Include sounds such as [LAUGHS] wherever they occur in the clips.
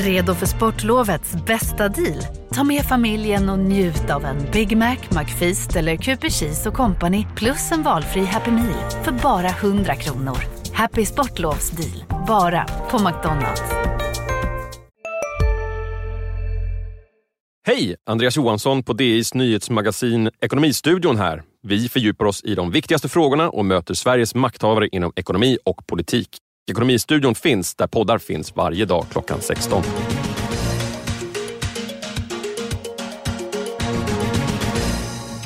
Redo för sportlovets bästa deal? Ta med familjen och njut av en Big Mac, McFeast eller Cooper Cheese och Company plus en valfri Happy Meal för bara 100 kronor. Happy Sportlovs deal, bara på McDonalds. Hej! Andreas Johansson på DIs nyhetsmagasin Ekonomistudion här. Vi fördjupar oss i de viktigaste frågorna och möter Sveriges makthavare inom ekonomi och politik. Ekonomistudion finns där poddar finns varje dag klockan 16.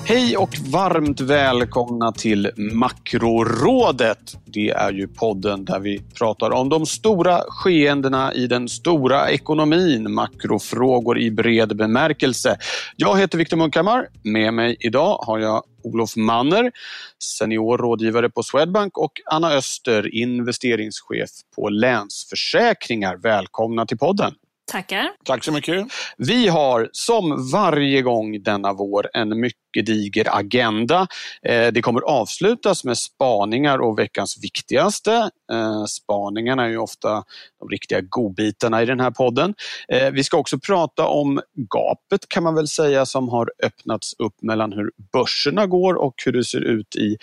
Hej och varmt välkomna till Makrorådet. Det är ju podden där vi pratar om de stora skeendena i den stora ekonomin, makrofrågor i bred bemärkelse. Jag heter Viktor Munkhammar. Med mig idag har jag Olof Manner, senior rådgivare på Swedbank och Anna Öster, investeringschef på Länsförsäkringar. Välkomna till podden. Tackar. Tack så mycket. Vi har som varje gång denna vår en mycket diger agenda. Eh, det kommer avslutas med spaningar och veckans viktigaste. Eh, spaningarna är ju ofta de riktiga godbitarna i den här podden. Eh, vi ska också prata om gapet kan man väl säga som har öppnats upp mellan hur börserna går och hur det ser ut i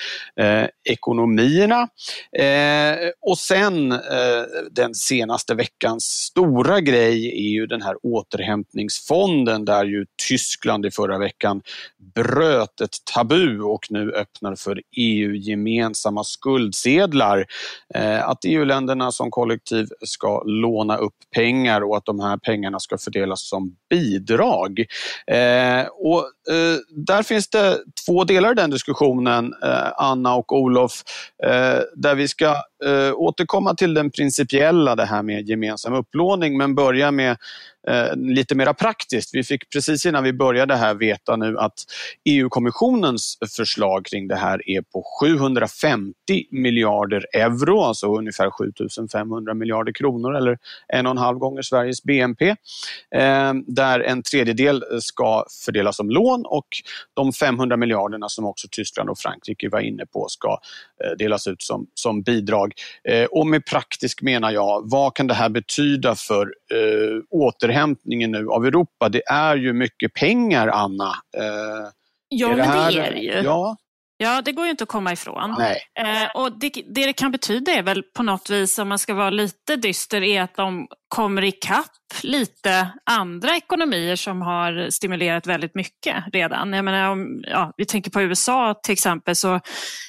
ekonomierna. Och sen den senaste veckans stora grej är ju den här återhämtningsfonden där ju Tyskland i förra veckan bröt ett tabu och nu öppnar för EU-gemensamma skuldsedlar. Eh, att EU-länderna som kollektiv ska låna upp pengar och att de här pengarna ska fördelas som bidrag. Eh, och eh, där finns det två delar i den diskussionen, Anna och Olof, där vi ska Eh, återkomma till den principiella, det här med gemensam upplåning, men börja med eh, lite mera praktiskt. Vi fick precis innan vi började här veta nu att EU-kommissionens förslag kring det här är på 750 miljarder euro, alltså ungefär 7500 miljarder kronor eller en och en halv gånger Sveriges BNP. Eh, där en tredjedel ska fördelas som lån och de 500 miljarderna som också Tyskland och Frankrike var inne på ska eh, delas ut som, som bidrag. Eh, och med praktisk menar jag, vad kan det här betyda för eh, åter återhämtningen nu av Europa. Det är ju mycket pengar, Anna. Eh, ja, det men det är det ju. Ja. Ja, det går ju inte att komma ifrån. Eh, och det, det, det kan betyda är väl på något vis, om man ska vara lite dyster, är att de kommer ikapp lite andra ekonomier som har stimulerat väldigt mycket redan. Jag menar, om ja, vi tänker på USA till exempel, så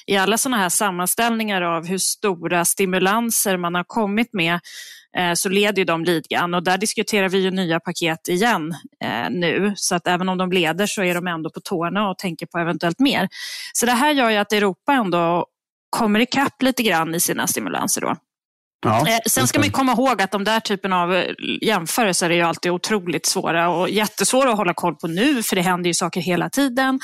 i alla sådana här sammanställningar av hur stora stimulanser man har kommit med så leder ju de ligan och där diskuterar vi ju nya paket igen eh, nu. Så att även om de leder så är de ändå på tårna och tänker på eventuellt mer. Så det här gör ju att Europa ändå kommer ikapp lite grann i sina stimulanser då. Ja, eh, Sen ska man komma ihåg att de där typen av jämförelser är ju alltid otroligt svåra och jättesvåra att hålla koll på nu för det händer ju saker hela tiden.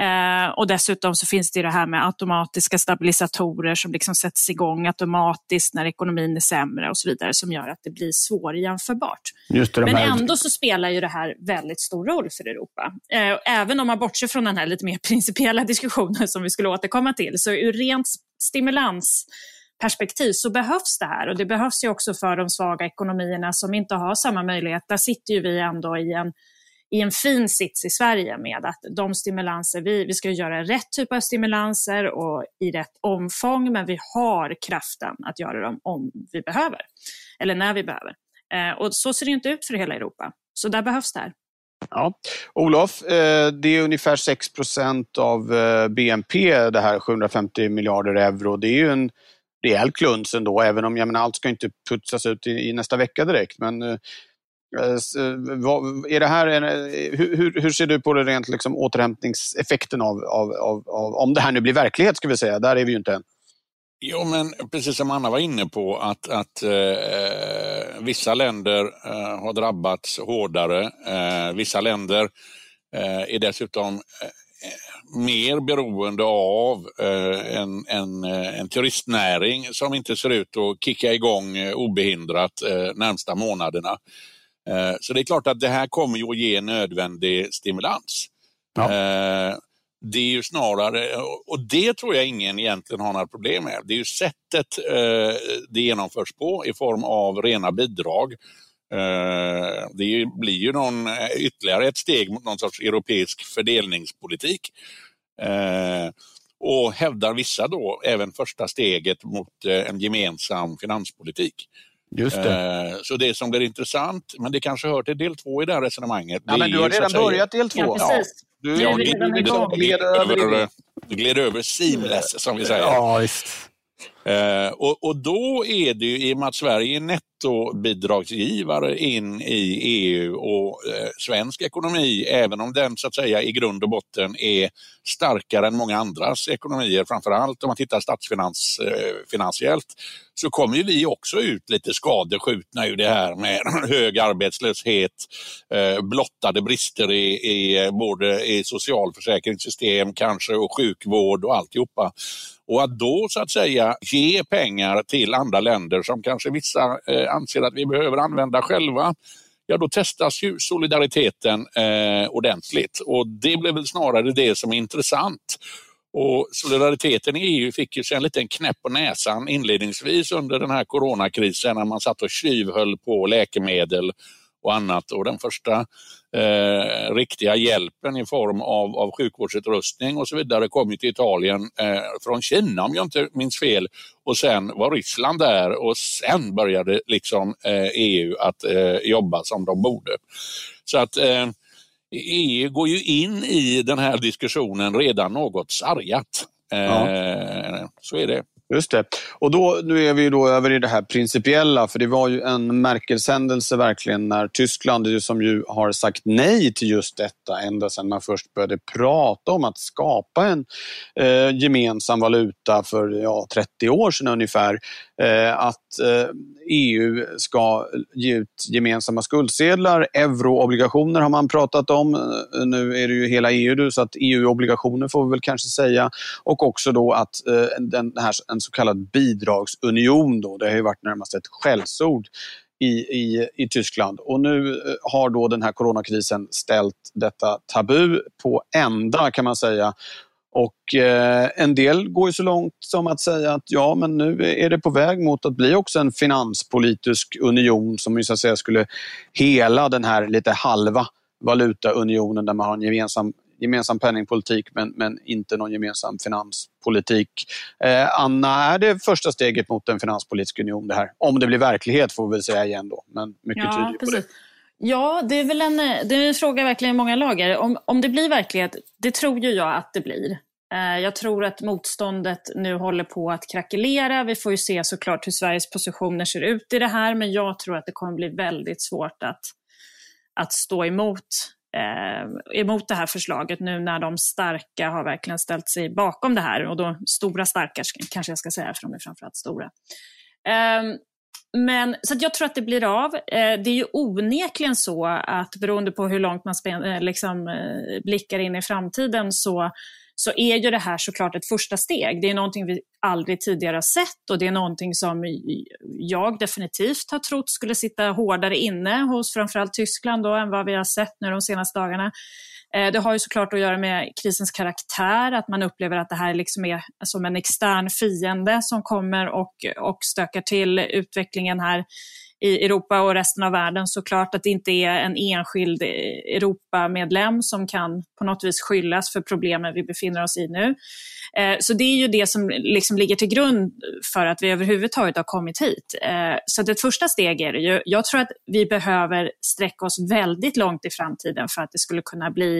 Eh, och dessutom så finns det det här med automatiska stabilisatorer som liksom sätts igång automatiskt när ekonomin är sämre och så vidare som gör att det blir svårjämförbart. Just det, Men här... ändå så spelar ju det här väldigt stor roll för Europa. Eh, även om man bortser från den här lite mer [LAUGHS] principiella diskussionen som vi skulle återkomma till, så ur rent stimulansperspektiv så behövs det här och det behövs ju också för de svaga ekonomierna som inte har samma möjlighet. Där sitter ju vi ändå i en i en fin sits i Sverige med att de stimulanser, vi, vi ska göra rätt typ av stimulanser och i rätt omfång, men vi har kraften att göra dem om vi behöver, eller när vi behöver. Eh, och så ser det inte ut för hela Europa, så där behövs det här. Ja. Olof, eh, det är ungefär 6% av eh, BNP det här 750 miljarder euro. Det är ju en rejäl kluns ändå, även om jag menar, allt ska inte putsas ut i, i nästa vecka direkt. Men eh, Eh, eh, är det här, eh, hur, hur ser du på det rent liksom återhämtningseffekten av, av, av, av, om det här nu blir verklighet, ska vi säga. Där är vi ju inte än. Jo, men precis som Anna var inne på att, att eh, vissa länder eh, har drabbats hårdare. Eh, vissa länder eh, är dessutom mer beroende av en, en, en turistnäring som inte ser ut att kicka igång obehindrat närmsta månaderna. Eh, så det är klart att det här kommer ju att ge nödvändig stimulans. Ja. Eh, det är ju snarare, och det tror jag ingen egentligen har några problem med, det är ju sättet eh, det genomförs på i form av rena bidrag det blir ju någon, ytterligare ett steg mot någon sorts europeisk fördelningspolitik. Och hävdar vissa då även första steget mot en gemensam finanspolitik. Just det. Så det som blir intressant, men det kanske hör till del två i det här resonemanget. Ja, men du har redan börjat del två. Ja, precis. Du, Ja, redan det, igång. det, gled över gled över seamless som vi säger. Ja, visst. Eh, och, och då är det ju, i och med att Sverige är nettobidragsgivare in i EU och eh, svensk ekonomi, även om den så att säga i grund och botten är starkare än många andras ekonomier, framför allt om man tittar statsfinansiellt, eh, så kommer ju vi också ut lite skadeskjutna ur det här med [CLEARS THROAT] hög arbetslöshet, eh, blottade brister i, i eh, både i socialförsäkringssystem kanske och sjukvård och alltihopa. Och att då så att säga ge pengar till andra länder som kanske vissa eh, anser att vi behöver använda själva, ja då testas ju solidariteten eh, ordentligt. Och det blir väl snarare det som är intressant. Och solidariteten i EU fick ju sig en liten knäpp på näsan inledningsvis under den här coronakrisen när man satt och tjuvhöll på läkemedel och annat. Och den första eh, riktiga hjälpen i form av, av sjukvårdsutrustning och så vidare kom ju till Italien eh, från Kina om jag inte minns fel. Och sen var Ryssland där och sen började liksom eh, EU att eh, jobba som de borde. Så att eh, EU går ju in i den här diskussionen redan något sargat. Eh, Så är det. Just det. Och då, nu är vi ju då över i det här principiella, för det var ju en märkelshändelse verkligen när Tyskland, som ju har sagt nej till just detta ända sedan man först började prata om att skapa en eh, gemensam valuta för ja, 30 år sedan ungefär. Eh, att eh, EU ska ge ut gemensamma skuldsedlar, euroobligationer har man pratat om. Eh, nu är det ju hela EU så att EU-obligationer får vi väl kanske säga. Och också då att eh, den här, en så kallad bidragsunion, då, det har ju varit närmast ett skällsord i, i, i Tyskland. Och nu eh, har då den här coronakrisen ställt detta tabu på ända kan man säga. Och eh, en del går ju så långt som att säga att ja, men nu är det på väg mot att bli också en finanspolitisk union som ju så att säga skulle hela den här lite halva valutaunionen där man har en gemensam, gemensam penningpolitik men, men inte någon gemensam finanspolitik. Eh, Anna, är det första steget mot en finanspolitisk union det här? Om det blir verklighet får vi väl säga igen då, men mycket tyder Ja, ju på det. precis. Ja, det är väl en, det är en fråga verkligen i många lager. Om, om det blir verklighet, det tror ju jag att det blir. Eh, Jag tror att motståndet nu håller på att krackelera. Vi får ju se såklart hur Sveriges positioner ser ut i det här, men jag tror att det kommer bli väldigt svårt att, att stå emot, eh, emot det här förslaget nu när de starka har verkligen ställt sig bakom det här. Och då stora starka kanske jag ska säga, för de är framförallt stora. Ehm, men, så att jag tror att det blir av. Eh, det är ju onekligen så att beroende på hur långt man eh, liksom, eh, blickar in i framtiden så, så är ju det här såklart ett första steg. Det är någonting vi aldrig tidigare har sett och det är någonting som jag definitivt har trott skulle sitta hårdare inne hos framförallt Tyskland då, än vad vi har sett nu de senaste dagarna. Eh, det har ju såklart att göra med krisens karaktär, att man upplever att det här liksom är som en extern fiende som kommer och, och stökar till utvecklingen här i Europa och resten av världen. Såklart att det inte är en enskild Europamedlem som kan på något vis skyllas för problemen vi befinner oss i nu. Eh, så det är ju det som liksom ligger till grund för att vi överhuvudtaget har kommit hit. Eh, så det ett första steg är det ju. Jag tror att vi behöver sträcka oss väldigt långt i framtiden för att det skulle kunna bli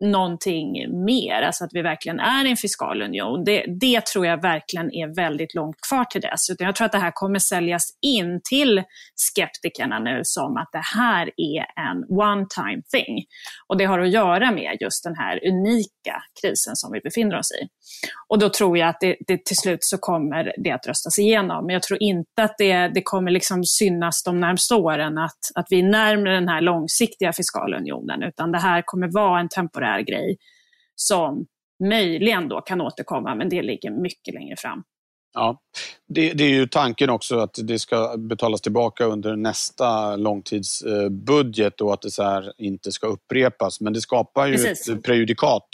någonting mer, alltså att vi verkligen är en fiskal union. Det, det tror jag verkligen är väldigt långt kvar till dess. Utan jag tror att det här kommer säljas in till skeptikerna nu som att det här är en one time thing. Och det har att göra med just den här unika krisen som vi befinner oss i. Och då tror jag att det, det till slut så kommer det att röstas igenom. Men jag tror inte att det, det kommer liksom synas de närmsta åren att, att vi är närmare den här långsiktiga fiskala unionen, utan det här kommer vara en temporär grej som möjligen då kan återkomma, men det ligger mycket längre fram. Ja, det, det är ju tanken också att det ska betalas tillbaka under nästa långtidsbudget och att det så här inte ska upprepas. Men det skapar ju Precis. ett prejudikat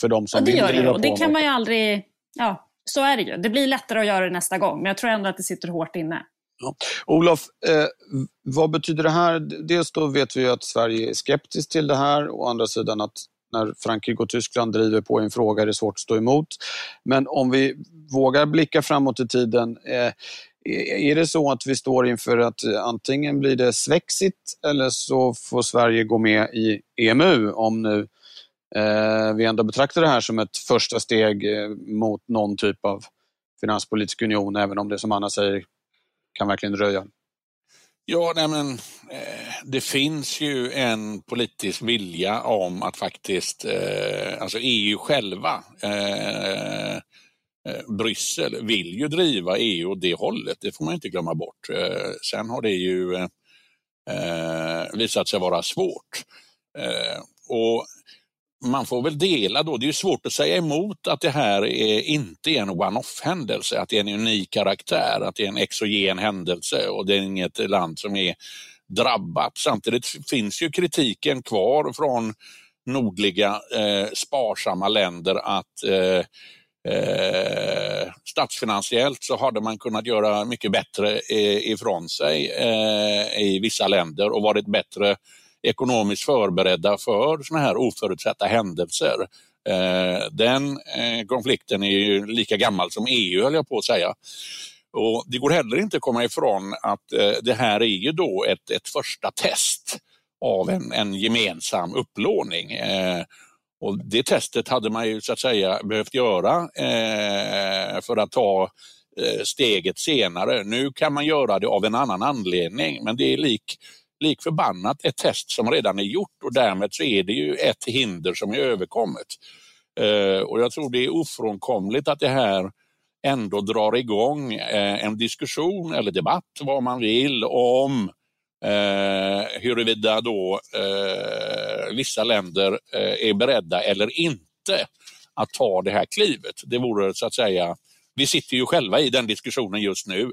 för de som Ja, det vill gör det driva Och det kan man ju aldrig... Ja, så är det ju. Det blir lättare att göra det nästa gång, men jag tror ändå att det sitter hårt inne. Ja. Olof, eh, vad betyder det här? Dels då vet vi att Sverige är skeptiskt till det här. Å andra sidan att när Frankrike och Tyskland driver på i en fråga är det svårt att stå emot. Men om vi vågar blicka framåt i tiden. Eh, är det så att vi står inför att antingen blir det svexit eller så får Sverige gå med i EMU om nu eh, vi ändå betraktar det här som ett första steg eh, mot någon typ av finanspolitisk union, även om det som Anna säger kan verkligen dröja. Ja, nej men, eh, det finns ju en politisk vilja om att faktiskt, eh, alltså EU själva, eh, Bryssel vill ju driva EU åt det hållet, det får man inte glömma bort. Sen har det ju visat sig vara svårt. och man får väl dela då. Det är svårt att säga emot att det här är inte är en one-off händelse, att det är en unik karaktär, att det är en exogen händelse och det är inget land som är drabbat. Samtidigt finns ju kritiken kvar från nordliga eh, sparsamma länder att eh, eh, statsfinansiellt så hade man kunnat göra mycket bättre eh, ifrån sig eh, i vissa länder och varit bättre ekonomiskt förberedda för såna här oförutsedda händelser. Eh, den eh, konflikten är ju lika gammal som EU höll jag på att säga. Och Det går heller inte att komma ifrån att eh, det här är ju då ett, ett första test av en, en gemensam upplåning. Och Det testet hade man ju så att säga behövt göra för att ta steget senare. Nu kan man göra det av en annan anledning, men det är lik lik förbannat ett test som redan är gjort och därmed så är det ju ett hinder som är överkommet. Eh, och jag tror det är ofrånkomligt att det här ändå drar igång eh, en diskussion eller debatt, vad man vill, om eh, huruvida då eh, vissa länder eh, är beredda eller inte att ta det här klivet. Det vore så att säga, vi sitter ju själva i den diskussionen just nu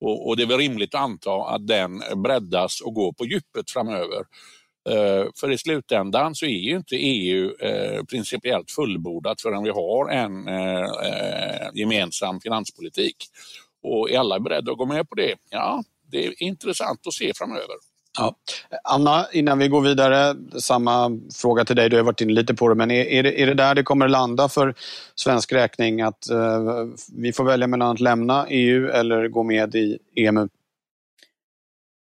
och, och, det är väl rimligt att anta att den breddas och går på djupet framöver. Eh, för i slutändan så är ju inte EU eh, principiellt fullbordat förrän vi har en eh, eh, gemensam finanspolitik. Och är alla beredda att gå med på det? Ja, det är intressant att se framöver. Ja. Anna, innan vi går vidare, samma fråga till dig. Du har varit inne lite på det, men är, är, det, är det där det kommer landa för svensk räkning? Att eh, vi får välja mellan att lämna EU eller gå med i EMU?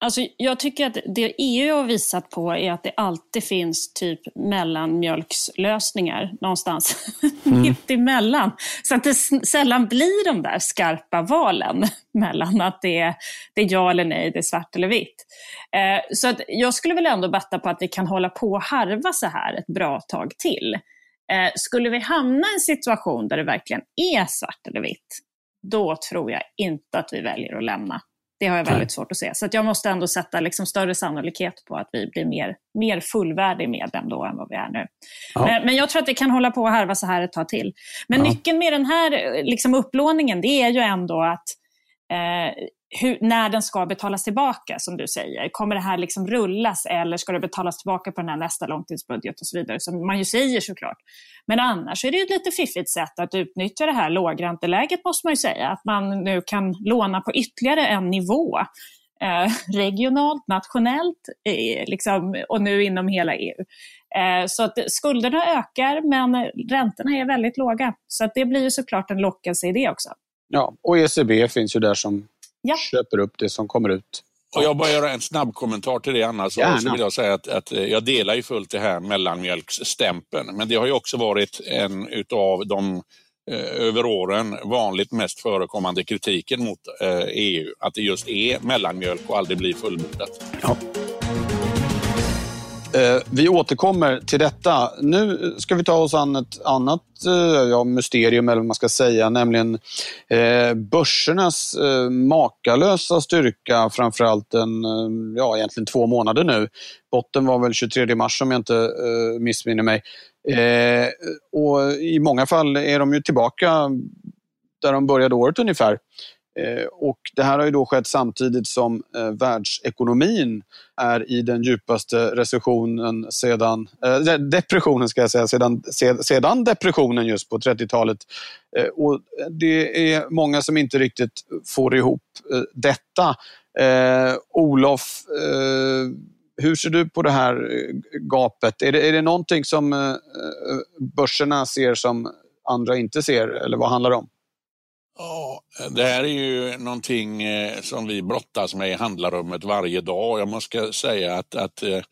Alltså, jag tycker att det EU har visat på är att det alltid finns typ mellanmjölkslösningar någonstans [LAUGHS] mm. mitt emellan. Så att det sällan blir de där skarpa valen [LAUGHS] mellan att det är, det är ja eller nej, det är svart eller vitt. Eh, så att jag skulle väl ändå betta på att vi kan hålla på och harva så här ett bra tag till. Eh, skulle vi hamna i en situation där det verkligen är svart eller vitt, då tror jag inte att vi väljer att lämna. Det har jag väldigt Nej. svårt att se. Så att jag måste ändå sätta liksom större sannolikhet på att vi blir mer, mer fullvärdig medlem då än vad vi är nu. Ja. Men, men, jag tror att vi kan hålla på och harva så här ett tag till. Men ja. nyckeln med den här liksom upplåningen, det är ju ändå att eh, hur, när den ska betalas tillbaka, som du säger. Kommer det här liksom rullas eller ska det betalas tillbaka på den här nästa långtidsbudget och så vidare, som man ju säger såklart. Men annars är det ett lite fiffigt sätt att utnyttja det här lågränteläget, måste man ju säga. Att man nu kan låna på ytterligare en nivå. Eh, regionalt, nationellt eh, liksom, och nu inom hela EU. Eh, så att skulderna ökar, men räntorna är väldigt låga. Så att det blir ju såklart en lockelse i det också. Ja, och ECB finns ju där som ja. köper upp det som kommer ut. Och jag bara göra en snabb kommentar till det Anna. Så, så vill jag säga att, att, jag delar ju fullt det här mellanmjölksstämpeln. Men det har ju också varit en utav de eh, över åren vanligt mest förekommande kritiken mot eh, EU. Att det just är mellanmjölk och aldrig blir fullbordat. Ja. Eh, vi återkommer till detta. Nu ska vi ta oss an ett annat eh, ja, mysterium, eller vad man ska säga, nämligen eh, börsernas eh, makalösa styrka, framförallt en, eh, ja, egentligen två månader nu. Botten var väl 23 mars om jag inte eh, missminner mig. Eh, och I många fall är de ju tillbaka där de började året ungefär. Eh, och det här har ju då skett samtidigt som eh, världsekonomin är i den djupaste recessionen sedan, eh, depressionen ska jag säga, sedan, sedan depressionen just på 30-talet. Eh, och det är många som inte riktigt får ihop detta. Eh, Olof, hur ser du på det här gapet? Är det, är det någonting som börserna ser som andra inte ser, eller vad handlar det om? Ja, det här är ju någonting eh, som vi brottas med i handlarrummet varje dag. Jag måste säga att, att uh,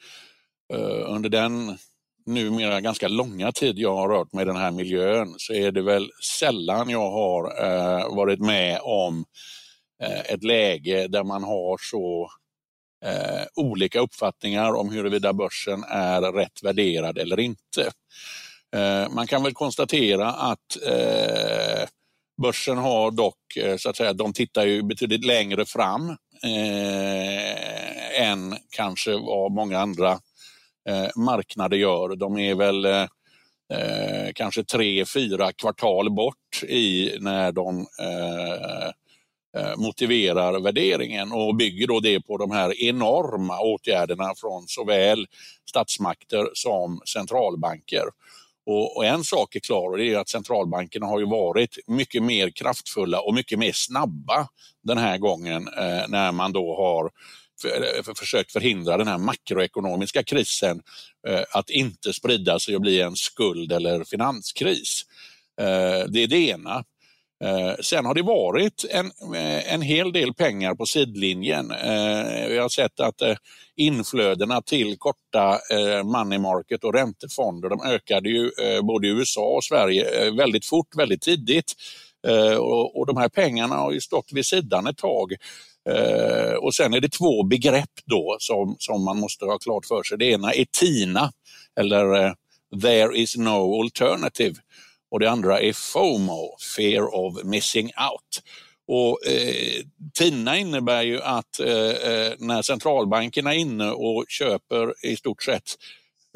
under den numera ganska långa tid jag har rört mig i den här miljön så är det väl sällan jag har uh, varit med om uh, ett läge där man har så olika uppfattningar om huruvida börsen är rätt värderad eller inte. Man kan väl konstatera att Börsen har dock, eh, så att säga, de tittar ju betydligt längre fram eh, än kanske vad många andra eh, marknader gör. De är väl eh, eh kanske tre, fyra kvartal bort i när de eh, eh, motiverar värderingen och bygger då det på de här enorma åtgärderna från såväl statsmakter som centralbanker. Och, och, en sak är klar och det är att centralbankerna har ju varit mycket mer kraftfulla och mycket mer snabba den här gången eh, när man då har för, för, försökt förhindra den här makroekonomiska krisen eh, att inte sprida sig och bli en skuld eller finanskris. Eh, det är det ena. Eh, sen har det varit en, eh, en hel del pengar på sidlinjen. Eh, vi har sett att inflödena till korta money market och räntefonder de ökade ju både i USA och Sverige väldigt fort, väldigt tidigt. Och de här pengarna har ju stått vid sidan ett tag. Och sen är det två begrepp då som, som man måste ha klart för sig. Det ena är TINA, eller There is no alternative och det andra är FOMO, Fear of Missing Out. Och, eh, TINA innebär ju att eh, eh, när centralbankerna är inne och köper i stort sett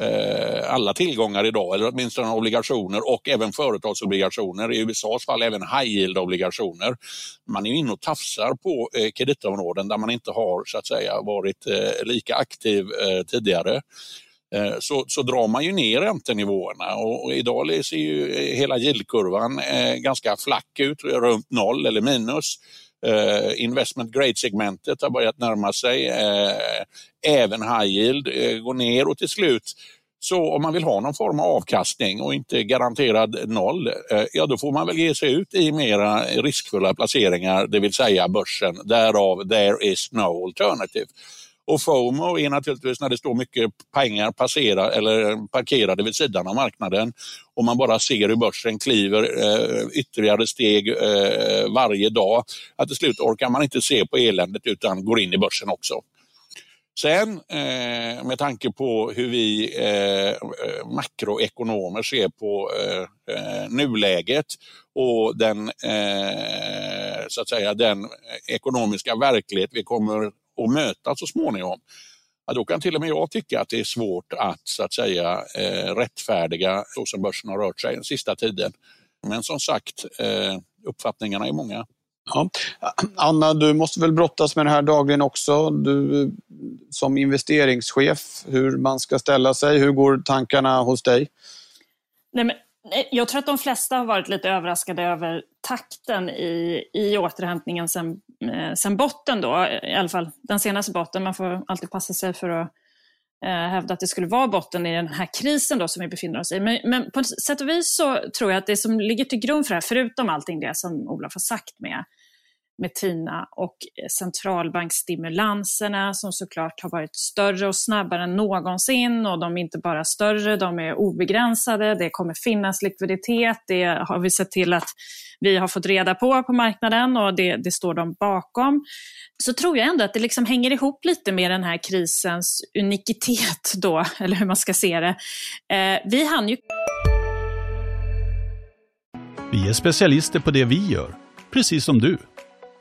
eh, alla tillgångar idag, eller åtminstone obligationer och även företagsobligationer, i USAs fall även high yield-obligationer. Man är inne och tafsar på eh, kreditområden där man inte har så att säga varit eh, lika aktiv eh, tidigare. Eh, så, så drar man ju ner räntenivåerna och, och idag ser ju eh, hela yieldkurvan eh, ganska flack ut, runt noll eller minus. Investment grade-segmentet har börjat närma sig. även high yield går ner och till slut så om man vill ha någon form av avkastning och inte garanterad noll, ja då får man väl ge sig ut i mera riskfulla placeringar, det vill säga börsen. Därav there is no alternative. Och FOMO är naturligtvis när det står mycket pengar passera, eller parkerade vid sidan av marknaden och man bara ser hur börsen kliver eh, ytterligare steg eh, varje dag. Att till slut orkar man inte se på eländet utan går in i börsen också. Sen eh, med tanke på hur vi eh, makroekonomer ser på eh, eh nuläget och den, eh, så att säga, den ekonomiska verklighet vi kommer att mötas så småningom, ja, då kan till och med jag tycka att det är svårt att så att säga eh, rättfärdiga så som börsen har rört sig den sista tiden. Men som sagt, eh, uppfattningarna är många. Ja. Anna, du måste väl brottas med det här dagligen också. Du som investeringschef, hur man ska ställa sig. Hur går tankarna hos dig? Nej, men jag tror att de flesta har varit lite överraskade över takten i, i återhämtningen sen, Eh, sen botten då, i alla fall den senaste botten. Man får alltid passa sig för att eh, hävda att det skulle vara botten i den här krisen då som vi befinner oss i. Men, men på sätt och vis så tror jag att det som ligger till grund för det här, förutom allting det som Olof har sagt med med TINA och eh, centralbankstimulanserna som såklart har varit större och snabbare än någonsin och de är inte bara större, de är obegränsade, det kommer finnas likviditet, det har vi sett till att vi har fått reda på på marknaden och det, det står de bakom. Så tror jag ändå att det liksom hänger ihop lite med den här krisens unikitet då, [LAUGHS] eller hur man ska se det. Eh, vi hann ju... Vi är specialister på det vi gör, precis som du.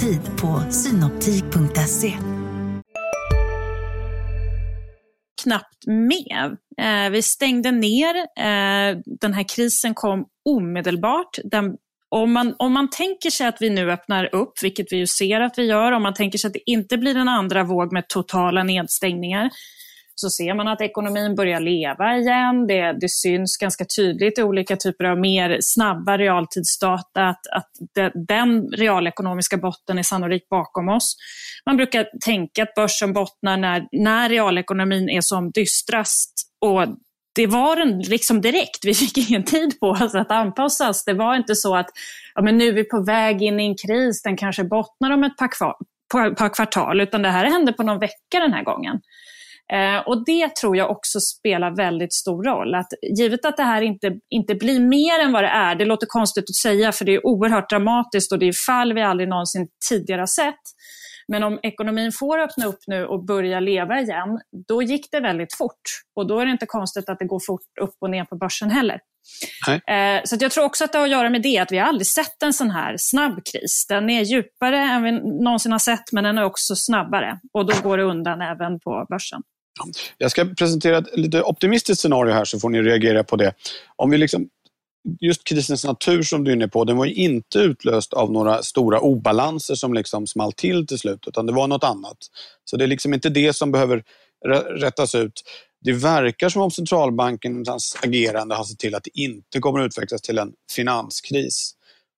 Tid på synoptik.se. knappt med. Eh, vi stängde ner. Eh, den här krisen kom omedelbart. Den, om, man, om man tänker sig att vi nu öppnar upp, vilket vi ju ser att vi gör, om man tänker sig att det inte blir en andra våg med totala nedstängningar, så ser man att ekonomin börjar leva igen. Det, det syns ganska tydligt i olika typer av mer snabba realtidsdata att, att de, den realekonomiska botten är sannolikt bakom oss. Man brukar tänka att börsen bottnar när, när realekonomin är som dystrast. Och det var den liksom direkt. Vi fick ingen tid på oss att anpassa oss. Det var inte så att ja, men nu är vi på väg in i en kris, den kanske bottnar om ett par, kvar, par kvartal, utan det här hände på någon vecka den här gången. Eh, och det tror jag också spelar väldigt stor roll. Att givet att det här inte, inte blir mer än vad det är, det låter konstigt att säga för det är oerhört dramatiskt och det är fall vi aldrig någonsin tidigare har sett. Men om ekonomin får öppna upp nu och börja leva igen, då gick det väldigt fort. Och då är det inte konstigt att det går fort upp och ner på börsen heller. Eh, så jag tror också att det har att göra med det, att vi har aldrig sett en sån här snabb kris. Den är djupare än vi någonsin har sett, men den är också snabbare. Och då går det undan även på börsen. Jag ska presentera ett lite optimistiskt scenario här så får ni reagera på det. Om vi liksom, just krisens natur som du är inne på, den var inte utlöst av några stora obalanser som liksom small till till slut, utan det var något annat. Så det är liksom inte det som behöver rättas ut. Det verkar som om centralbankens agerande har sett till att det inte kommer att utvecklas till en finanskris.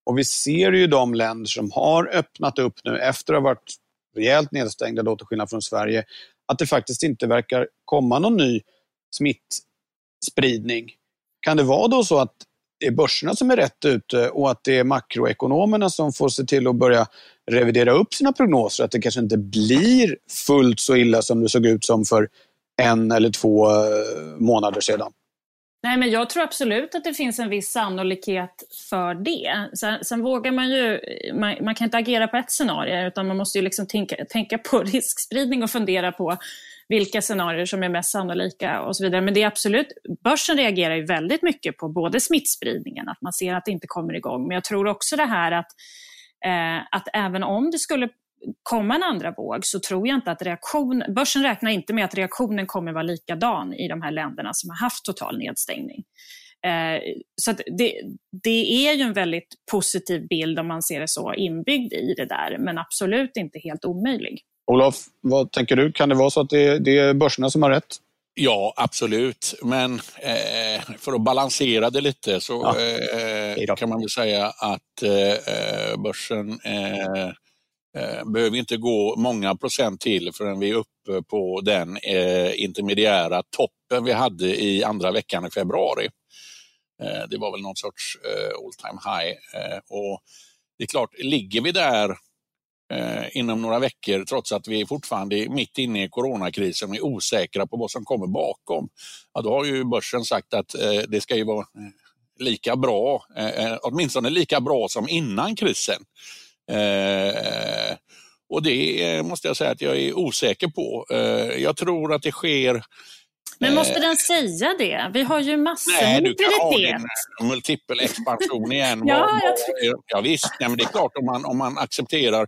Och vi ser ju de länder som har öppnat upp nu efter att ha varit rejält nedstängda, då till skillnad från Sverige, att det faktiskt inte verkar komma någon ny smittspridning. Kan det vara då så att det är börserna som är rätt ute och att det är makroekonomerna som får se till att börja revidera upp sina prognoser? Att det kanske inte blir fullt så illa som det såg ut som för en eller två eh, månader sedan? Nej, men jag tror absolut att det finns en viss sannolikhet för det. Sen, sen vågar man ju, man, man, kan inte agera på ett scenario utan man måste ju liksom tänka, tänka på [LAUGHS] riskspridning och fundera på vilka scenarier som är mest sannolika och så vidare. Men det är absolut, börsen reagerar ju väldigt mycket på både smittspridningen, att man ser att det inte kommer igång, men jag tror också det här att, eh, att även om det skulle komma en andra våg så tror jag inte att reaktion, börsen räknar inte med att reaktionen kommer vara likadan i de här länderna som har haft total nedstängning. Eh, så det, det, är ju en väldigt positiv bild om man ser det så inbyggd i det där, men absolut inte helt omöjlig. Olof, vad tänker du? Kan det vara så att det, det är börserna som har rätt? Ja, absolut. Men eh, för att balansera det lite så ja. eh, kan man väl säga att eh, börsen eh, eh, Eh, behöver inte gå många procent till förrän vi är uppe på den eh, intermediära toppen vi hade i andra veckan i februari. Eh, det var väl någon sorts eh, all time high. Eh, och det är klart, ligger vi där eh, inom några veckor trots att vi fortfarande är mitt inne i coronakrisen och är osäkra på vad som kommer bakom. Ja, då har ju börsen sagt att eh, det ska ju vara eh, lika bra, åtminstone lika bra som innan krisen. Eh, och det måste jag säga att jag är osäker på. Eh, jag tror att det sker men måste eh, den säga det? Vi har ju massor Nej, du kan ha din multipel expansion igen. [LAUGHS] ja, var, ja, visst, Nej, men det är klart om man, om man accepterar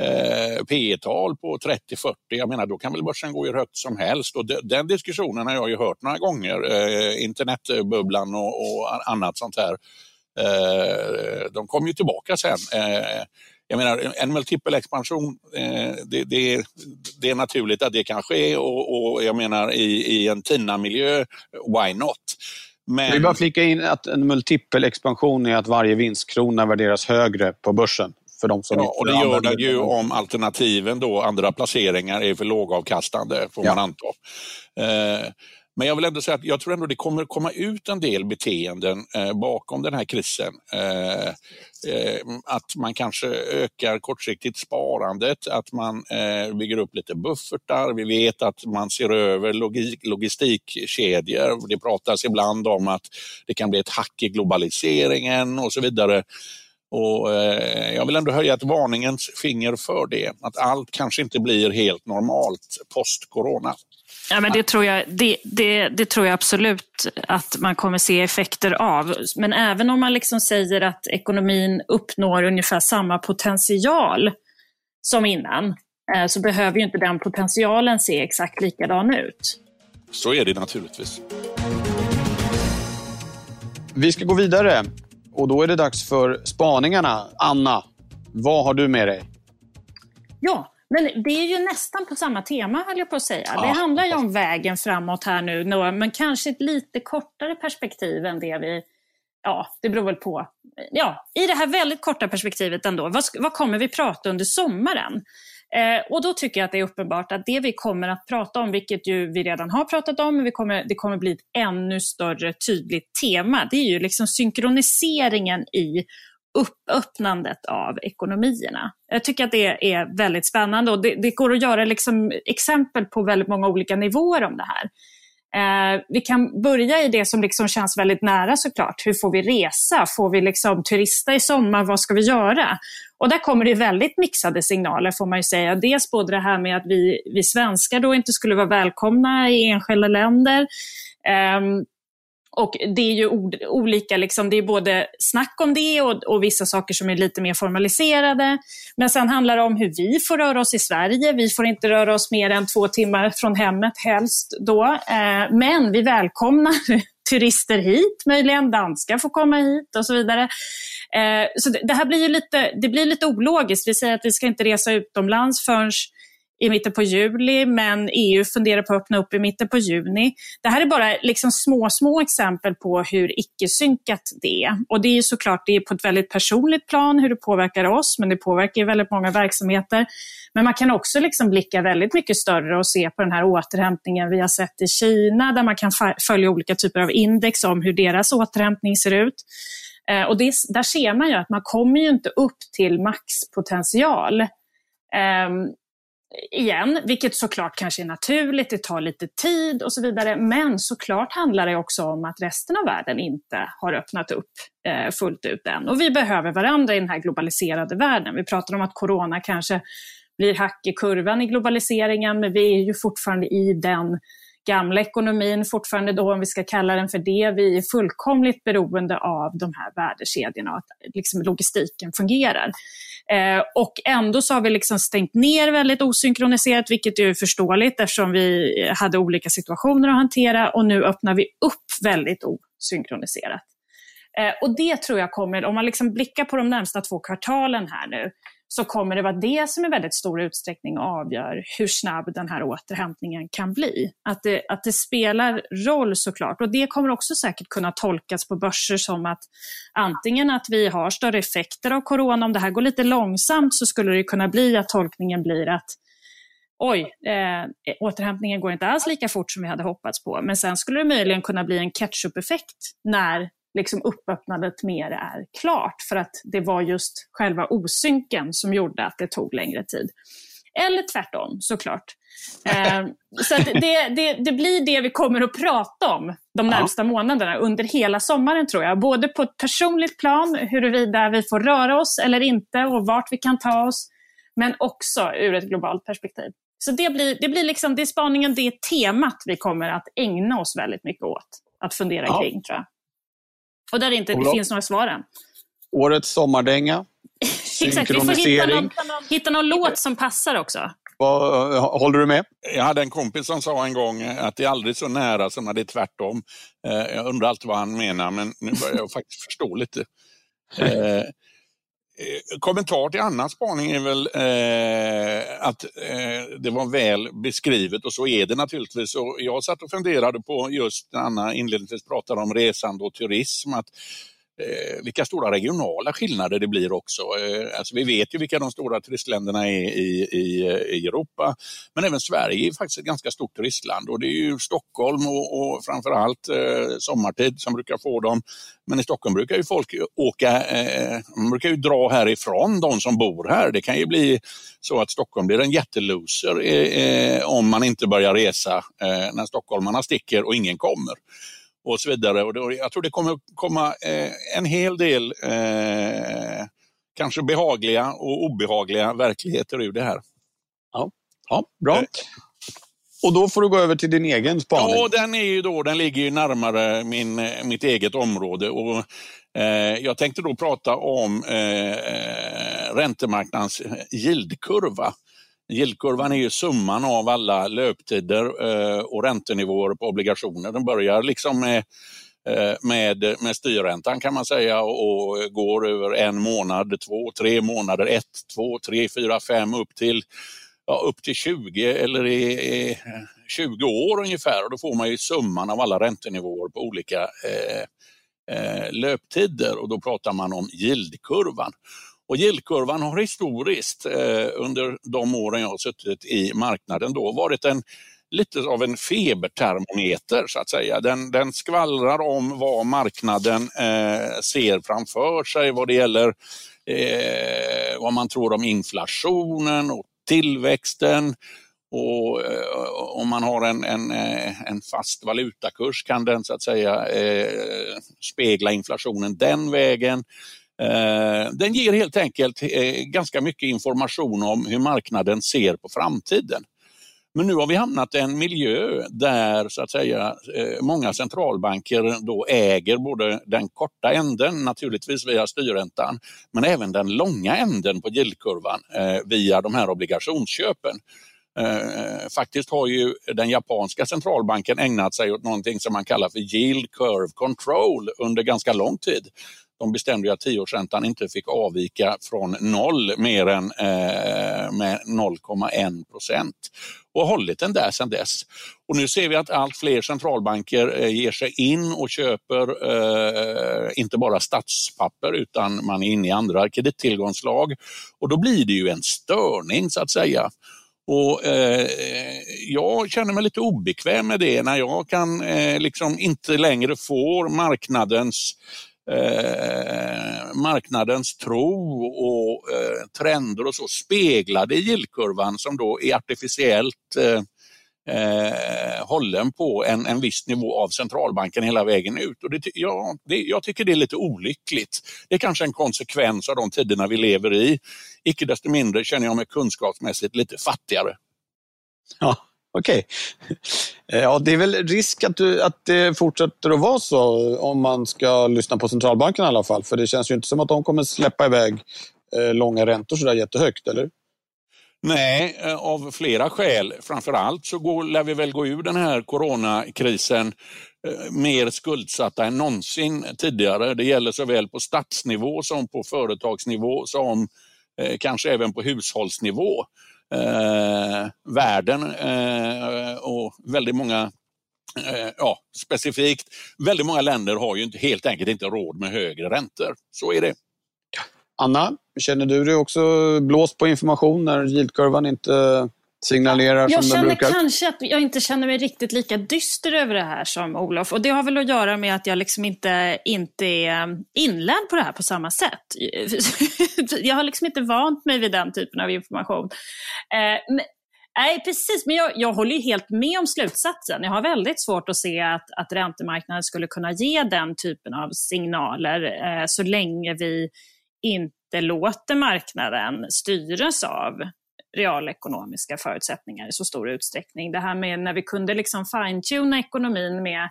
eh, P tal på 30-40, jag menar då kan väl börsen gå hur högt som helst. Och de, den diskussionen har jag ju hört några gånger, eh, internetbubblan och, och annat sånt här. Eh, de kommer ju tillbaka sen. Eh, jag menar, en multipel expansion, eh, det, det, det, är naturligt att det kan ske och, och jag menar i, i en TINA-miljö, why not? Men... Jag vill bara flika in att en multipel expansion är att varje vinstkrona värderas högre på börsen. För de som ja, och det gör det ju om alternativen då, andra placeringar, är för lågavkastande, får ja. man anta. Eh, men jag vill ändå säga att jag tror ändå det kommer komma ut en del beteenden eh, bakom den här krisen. Eh, eh, att man kanske ökar kortsiktigt sparandet, att man eh, bygger upp lite buffertar. Vi vet att man ser över logik, logistikkedjor. Det pratas ibland om att det kan bli ett hack i globaliseringen och så vidare. Och eh, Jag vill ändå höja ett varningens finger för det. Att allt kanske inte blir helt normalt post-corona. Ja, men det, tror jag, det, det, det, tror jag absolut att man kommer se effekter av. Men även om man liksom säger att ekonomin uppnår ungefär samma potential som innan, eh, så behöver ju inte den potentialen se exakt likadan ut. Så är det naturligtvis. Vi ska gå vidare och då är det dags för spaningarna. Anna, vad har du med dig? Ja, men det är ju nästan på samma tema höll jag på att säga. Ja, det handlar ju om vägen framåt här nu, men kanske ett lite kortare perspektiv än det vi Ja, det beror väl på. Ja, I det här väldigt korta perspektivet ändå, vad, vad kommer vi prata under sommaren? Eh, och då tycker jag att det är uppenbart att det vi kommer att prata om, vilket ju vi redan har pratat om, men vi kommer, det kommer bli ett ännu större tydligt tema, det är ju liksom synkroniseringen i uppöppnandet av ekonomierna. Jag tycker att det är väldigt spännande och det, det går att göra liksom exempel på väldigt många olika nivåer om det här. Eh, vi kan börja i det som liksom känns väldigt nära såklart. Hur får vi resa? Får vi liksom turista i sommar? Vad ska vi göra? Och där kommer det väldigt mixade signaler får man ju säga. Dels både det här med att vi, vi svenskar då inte skulle vara välkomna i enskilda länder. Eh, och det är ju olika, liksom, det är både snack om det och, och, vissa saker som är lite mer formaliserade. Men sen handlar det om hur vi får röra oss i Sverige. Vi får inte röra oss mer än två timmar från hemmet helst då. Eh, men vi välkomnar [LAUGHS] turister hit, möjligen danskar får komma hit och så vidare. Eh, så det, det, här blir ju lite, det blir lite ologiskt. Vi säger att vi ska inte resa utomlands förrän i mitten på juli, men EU funderar på att öppna upp i mitten på juni. Det här är bara liksom små, små exempel på hur icke-synkat det är. Och det är såklart det är på ett väldigt personligt plan hur det påverkar oss, men det påverkar väldigt många verksamheter. Men man kan också liksom blicka väldigt mycket större och se på den här återhämtningen vi har sett i Kina, där man kan följa olika typer av index om hur deras återhämtning ser ut. Eh, och det, där ser man ju att man kommer ju inte upp till maxpotential. Um, igen, vilket såklart kanske är naturligt, det tar lite tid och så vidare. Men såklart handlar det också om att resten av världen inte har öppnat upp eh, fullt ut än. Och vi behöver varandra i den här globaliserade världen. Vi pratar om att corona kanske blir hack i kurvan i globaliseringen, men vi är ju fortfarande i den gamla ekonomin fortfarande då, om vi ska kalla den för det. Vi är fullkomligt beroende av de här värdekedjorna och att liksom, logistiken fungerar. Eh, och ändå så har vi liksom stängt ner väldigt osynkroniserat, vilket är förståeligt eftersom vi hade olika situationer att hantera och nu öppnar vi upp väldigt osynkroniserat. Eh, och det tror jag kommer, om man liksom blickar på de närmsta två kvartalen här nu, så kommer det vara det som i väldigt stor utsträckning avgör hur snabb den här återhämtningen kan bli. Att det, att det spelar roll såklart. Och det kommer också säkert kunna tolkas på börser som att antingen att vi har större effekter av corona, om det här går lite långsamt så skulle det kunna bli att tolkningen blir att oj, eh, återhämtningen går inte alls lika fort som vi hade hoppats på. Men sen skulle det möjligen kunna bli en catch-up-effekt när liksom uppöppnandet mer är klart för att det var just själva osynken som gjorde att det tog längre tid. Eller tvärtom såklart. [LAUGHS] Eh, så det, det, det, blir det vi kommer att prata om de närmsta ja. månaderna under hela sommaren tror jag. Både på ett personligt plan, huruvida vi får röra oss eller inte och vart vi kan ta oss. Men också ur ett globalt perspektiv. Så det blir, det blir liksom, det är spaningen, det är temat vi kommer att ägna oss väldigt mycket åt att fundera ja. kring tror jag. Och där det inte det finns några svar än. Årets sommardänga. [LAUGHS] Exakt, vi får hitta någon, hitta någon låt som passar också. Håller du med? Jag hade en kompis som sa en gång att det är aldrig så nära som när det är tvärtom. Eh, jag undrar alltid vad han menar, men nu börjar jag faktiskt förstå lite. [LAUGHS] Eh, kommentar till annan spaning är väl eh, att eh, det var väl beskrivet och så är det naturligtvis. Och jag satt och funderade på just när Anna inledningsvis pratade om resande och turism. Att eh, vilka stora regionala skillnader det blir också. Eh, alltså vi vet ju vilka de stora turistländerna är i, i, i Europa. Men även Sverige är faktiskt ett ganska stort turistland och det är ju Stockholm och, och framförallt eh, sommartid som brukar få dem. Men i Stockholm brukar ju folk åka, eh, man brukar ju dra härifrån, de som bor här. Det kan ju bli så att Stockholm blir en jätteloser eh, eh om man inte börjar resa eh, när stockholmarna sticker och ingen kommer och så vidare. Och då, jag tror det kommer komma eh, en hel del eh, kanske behagliga och obehagliga verkligheter ur det här. Ja, ja bra. Eh. Och då får du gå över till din egen spaning. Ja, den, är ju då, den ligger ju närmare min, mitt eget område. Och, eh, jag tänkte då prata om eh, räntemarknadens yieldkurva. Yieldkurvan är ju summan av alla löptider eh, och räntenivåer på obligationer. Den börjar liksom med eh, med, med styrräntan kan man säga och går över en månad, två, tre månader, ett, två, tre, fyra, fem upp till ja, upp till 20 eller i, i 20 år ungefär och då får man ju summan av alla räntenivåer på olika eh, eh, löptider och då pratar man om yieldkurvan. Och yieldkurvan har historiskt eh, under de åren jag har suttit i marknaden då varit en lite av en febertermometer så att säga. Den, den skvallrar om vad marknaden eh, ser framför sig vad det gäller eh, vad man tror om inflationen och tillväxten. Och eh, om man har en, en, eh, en, fast valutakurs kan den så att säga eh, spegla inflationen den vägen. Eh, den ger helt enkelt eh, ganska mycket information om hur marknaden ser på framtiden. Men nu har vi hamnat i en miljö där så att säga eh, många centralbanker då äger både den korta änden, naturligtvis via styrräntan, men även den långa änden på yieldkurvan via de här obligationsköpen. Faktiskt har ju den japanska centralbanken ägnat sig åt någonting som man kallar för yield curve control under ganska lång tid. De bestämde att tioårsräntan inte fick avvika från noll mer än eh, med 0,1 procent och hållit den där sedan dess. Och nu ser vi att allt fler centralbanker eh, ger sig in och köper eh, inte bara statspapper utan man är inne i andra kredittillgångslag och då blir det ju en störning så att säga. Och eh, Jag känner mig lite obekväm med det när jag kan eh, liksom inte längre får marknadens eh, marknadens tro och eh, trender och så speglade i yieldkurvan som då är artificiellt eh, eh, hållen på en, en viss nivå av centralbanken hela vägen ut. Och det, ja, det, jag tycker det är lite olyckligt. Det är kanske en konsekvens av de tiderna vi lever i. Icke desto mindre känner jag mig kunskapsmässigt lite fattigare. Ja, Okej. Okay. Ja, det är väl risk att, du, att det fortsätter att vara så om man ska lyssna på centralbanken i alla fall. För det känns ju inte som att de kommer släppa iväg eh, långa räntor sådär jättehögt, eller? Nej, eh, av flera skäl. Framför allt så går, lär vi väl gå ur den här coronakrisen mer skuldsatta än någonsin tidigare. Det gäller såväl på statsnivå som på företagsnivå som kanske även på hushållsnivå. Eh, världen eh, och väldigt många eh, ja, specifikt, väldigt många länder har ju helt enkelt inte råd med högre räntor. Så är det. Anna, känner du dig också blåst på information när yieldkurvan inte signalerar jag som den brukar? Jag känner kanske att jag inte känner mig riktigt lika dyster över det här som Olof. Och det har väl att göra med att jag liksom inte, inte är inlärd på det här på samma sätt. [LAUGHS] jag har liksom inte vant mig vid den typen av information. Eh, men, Nej, precis. Men jag, jag håller helt med om slutsatsen. Jag har väldigt svårt att se att, att räntemarknaden skulle kunna ge den typen av signaler eh, så länge vi inte låter marknaden styras av realekonomiska förutsättningar i så stor utsträckning. Det här med när vi kunde liksom fine-tuna ekonomin med,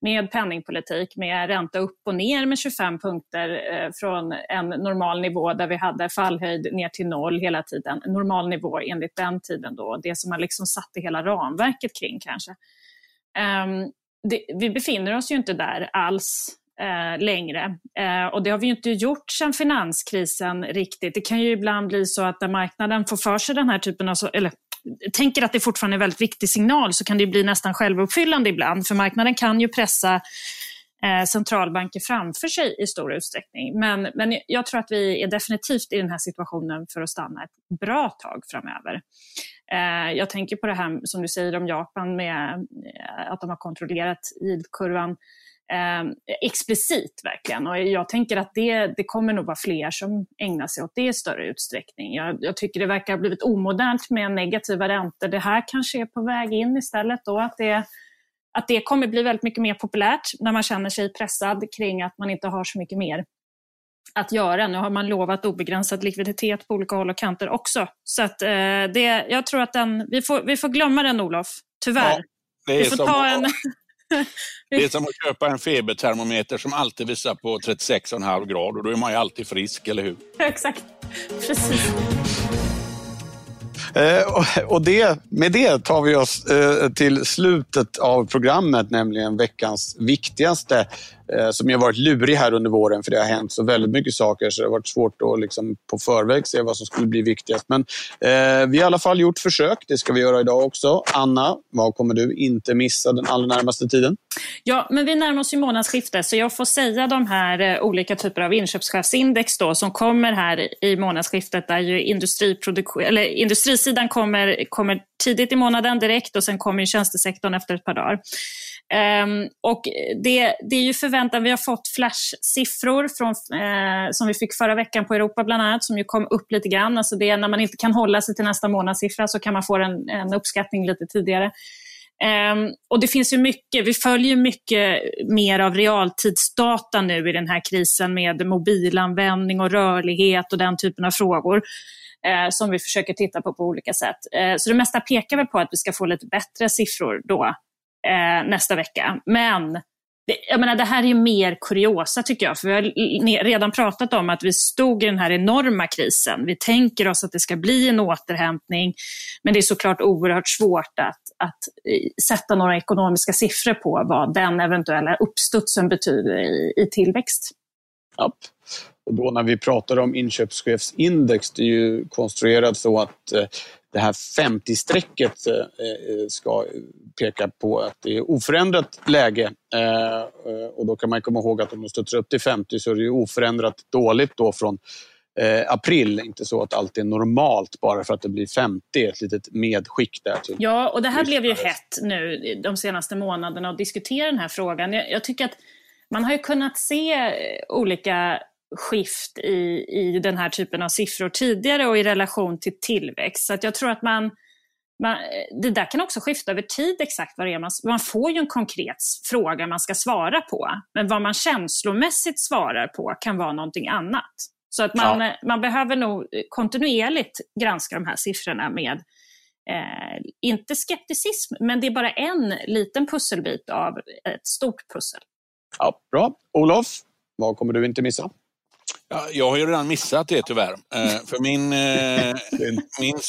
med penningpolitik, med ränta upp och ner med 25 punkter eh, från en normal nivå där vi hade fallhöjd ner till noll hela tiden. Normal nivå enligt den tiden då, det som man liksom satte hela ramverket kring kanske. Um, det, vi befinner oss ju inte där alls eh, längre. Eh, och det har vi inte gjort sedan finanskrisen riktigt. Det kan ju ibland bli så att när marknaden får för sig den här typen av, eller tänker att det fortfarande är en väldigt viktig signal så kan det bli nästan självuppfyllande ibland. För marknaden kan ju pressa eh, centralbanker framför sig i stor utsträckning. Men, men jag tror att vi är definitivt i den här situationen för att stanna ett bra tag framöver. Eh, jag tänker på det här som du säger om Japan med eh, att de har kontrollerat yieldkurvan eh, explicit verkligen. Och jag tänker att det, det kommer nog vara fler som ägnar sig åt det i större utsträckning. Jag, jag tycker det verkar ha blivit omodernt med negativa räntor. Det här kanske är på väg in istället då, att det, att det kommer bli väldigt mycket mer populärt när man känner sig pressad kring att man inte har så mycket mer att göra. Nu har man lovat obegränsad likviditet på olika håll och kanter också. Så att, eh, det, jag tror att den, vi, får, vi får glömma den Olof, tyvärr. Ja, det, är som, en... det är [LAUGHS] som att köpa en febertermometer som alltid visar på 36,5 grader och då är man ju alltid frisk, eller hur? [LAUGHS] Exakt, precis. Eh, och det, med det tar vi oss eh, till slutet av programmet, nämligen veckans viktigaste Eh, som har varit lurig här under våren för det har hänt så väldigt mycket saker så det har varit svårt att liksom på förväg se vad som skulle bli viktigast. Men eh, vi har i alla fall gjort försök. Det ska vi göra idag också. Anna, vad kommer du inte missa den allra närmaste tiden? Ja, men vi närmar oss ju månadsskiftet så jag får säga de här eh, olika typer av inköpschefsindex då, som kommer här i månadsskiftet där ju industriproduktion, eller industrisidan kommer, kommer tidigt i månaden direkt och sen kommer ju tjänstesektorn efter ett par dagar. Um, och det, det är ju förväntan, vi har fått flashsiffror från, eh, som vi fick förra veckan på Europa bland annat, som ju kom upp lite grann. Alltså det när man inte kan hålla sig till nästa månadssiffra så kan man få en, en uppskattning lite tidigare. Um, och det finns ju mycket, vi följer mycket mer av realtidsdata nu i den här krisen med mobilanvändning och rörlighet och den typen av frågor uh, som vi försöker titta på på olika sätt. Uh, så det mesta pekar väl på att vi ska få lite bättre siffror då eh, nästa vecka. Men det, jag menar, det här är ju mer kuriosa tycker jag, för vi har redan pratat om att vi stod i den här enorma krisen. Vi tänker oss att det ska bli en återhämtning, men det är såklart oerhört svårt att, att eh, sätta några ekonomiska siffror på vad den eventuella uppstudsen betyder i, i tillväxt. Ja. Och då när vi pratar om inköpschefsindex, det är ju konstruerat så att eh, det här 50-strecket eh, eh, ska peka på att det är oförändrat läge. Och då kan man komma ihåg att om de studsar upp till 50 så är det oförändrat dåligt då från april. Inte så att allt är normalt bara för att det blir 50. Ett litet medskick där. Till ja, och det här blev ju hett nu de senaste månaderna att diskutera den här frågan. Jag, jag tycker att man har ju kunnat se olika skift i, i den här typen av siffror tidigare och i relation till tillväxt. Så att jag tror att man, man, det där kan också skifta över tid exakt vad det är. Man, man får ju en konkret fråga man ska svara på, men vad man känslomässigt svarar på kan vara någonting annat. Så att man, ja. man behöver nog kontinuerligt granska de här siffrorna med, eh, inte skepticism, men det är bara en liten pusselbit av ett stort pussel. Ja, bra. Olof, vad kommer du inte missa? Ja, jag har ju redan missat det tyvärr. Eh, för min, eh, [LAUGHS] min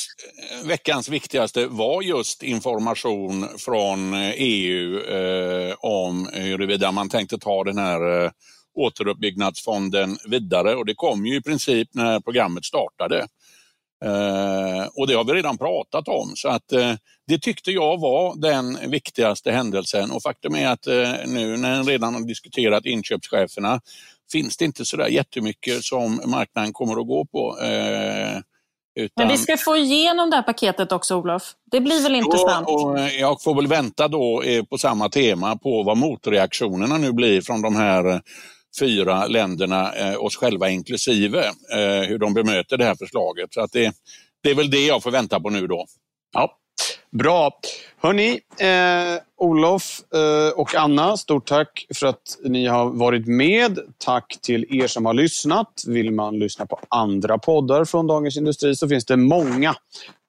veckans viktigaste var just information från EU eh, om huruvida man tänkte ta den här återuppbyggnadsfonden vidare och det kom ju i princip när programmet startade. Och det har vi redan pratat om så att det tyckte jag var den viktigaste händelsen och faktum är att nu när jag redan har diskuterat inköpscheferna finns det inte sådär jättemycket som marknaden kommer att gå på. Eh, utan... Men vi ska få igenom det här paketet också, Olof. Det blir väl intressant? Och, eh, jag får väl vänta då eh, på samma tema på vad motreaktionerna nu blir från de här eh, fyra länderna, eh, oss själva inklusive, eh, hur de bemöter det här förslaget. Så att det, det är väl det jag får vänta på nu då. Ja, Bra. Hörni, eh, Olof eh, och Anna, stort tack för att ni har varit med. Tack till er som har lyssnat. Vill man lyssna på andra poddar från Dagens Industri så finns det många.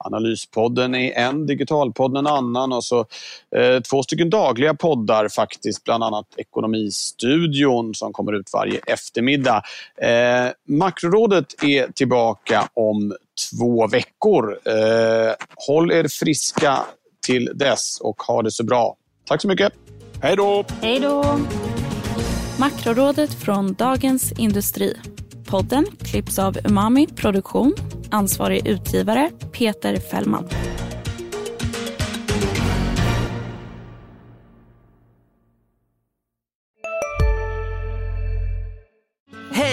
Analyspodden är en, Digitalpodden en annan och så eh, två stycken dagliga poddar faktiskt. Bland annat Ekonomistudion som kommer ut varje eftermiddag. Eh, Makrorådet är tillbaka om två veckor. Eh, håll er friska till dess och ha det så bra. Tack så mycket. Hej då! Hej då! Makrorådet från Dagens Industri. Podden klipps av Umami Produktion. Ansvarig utgivare Peter Fällman.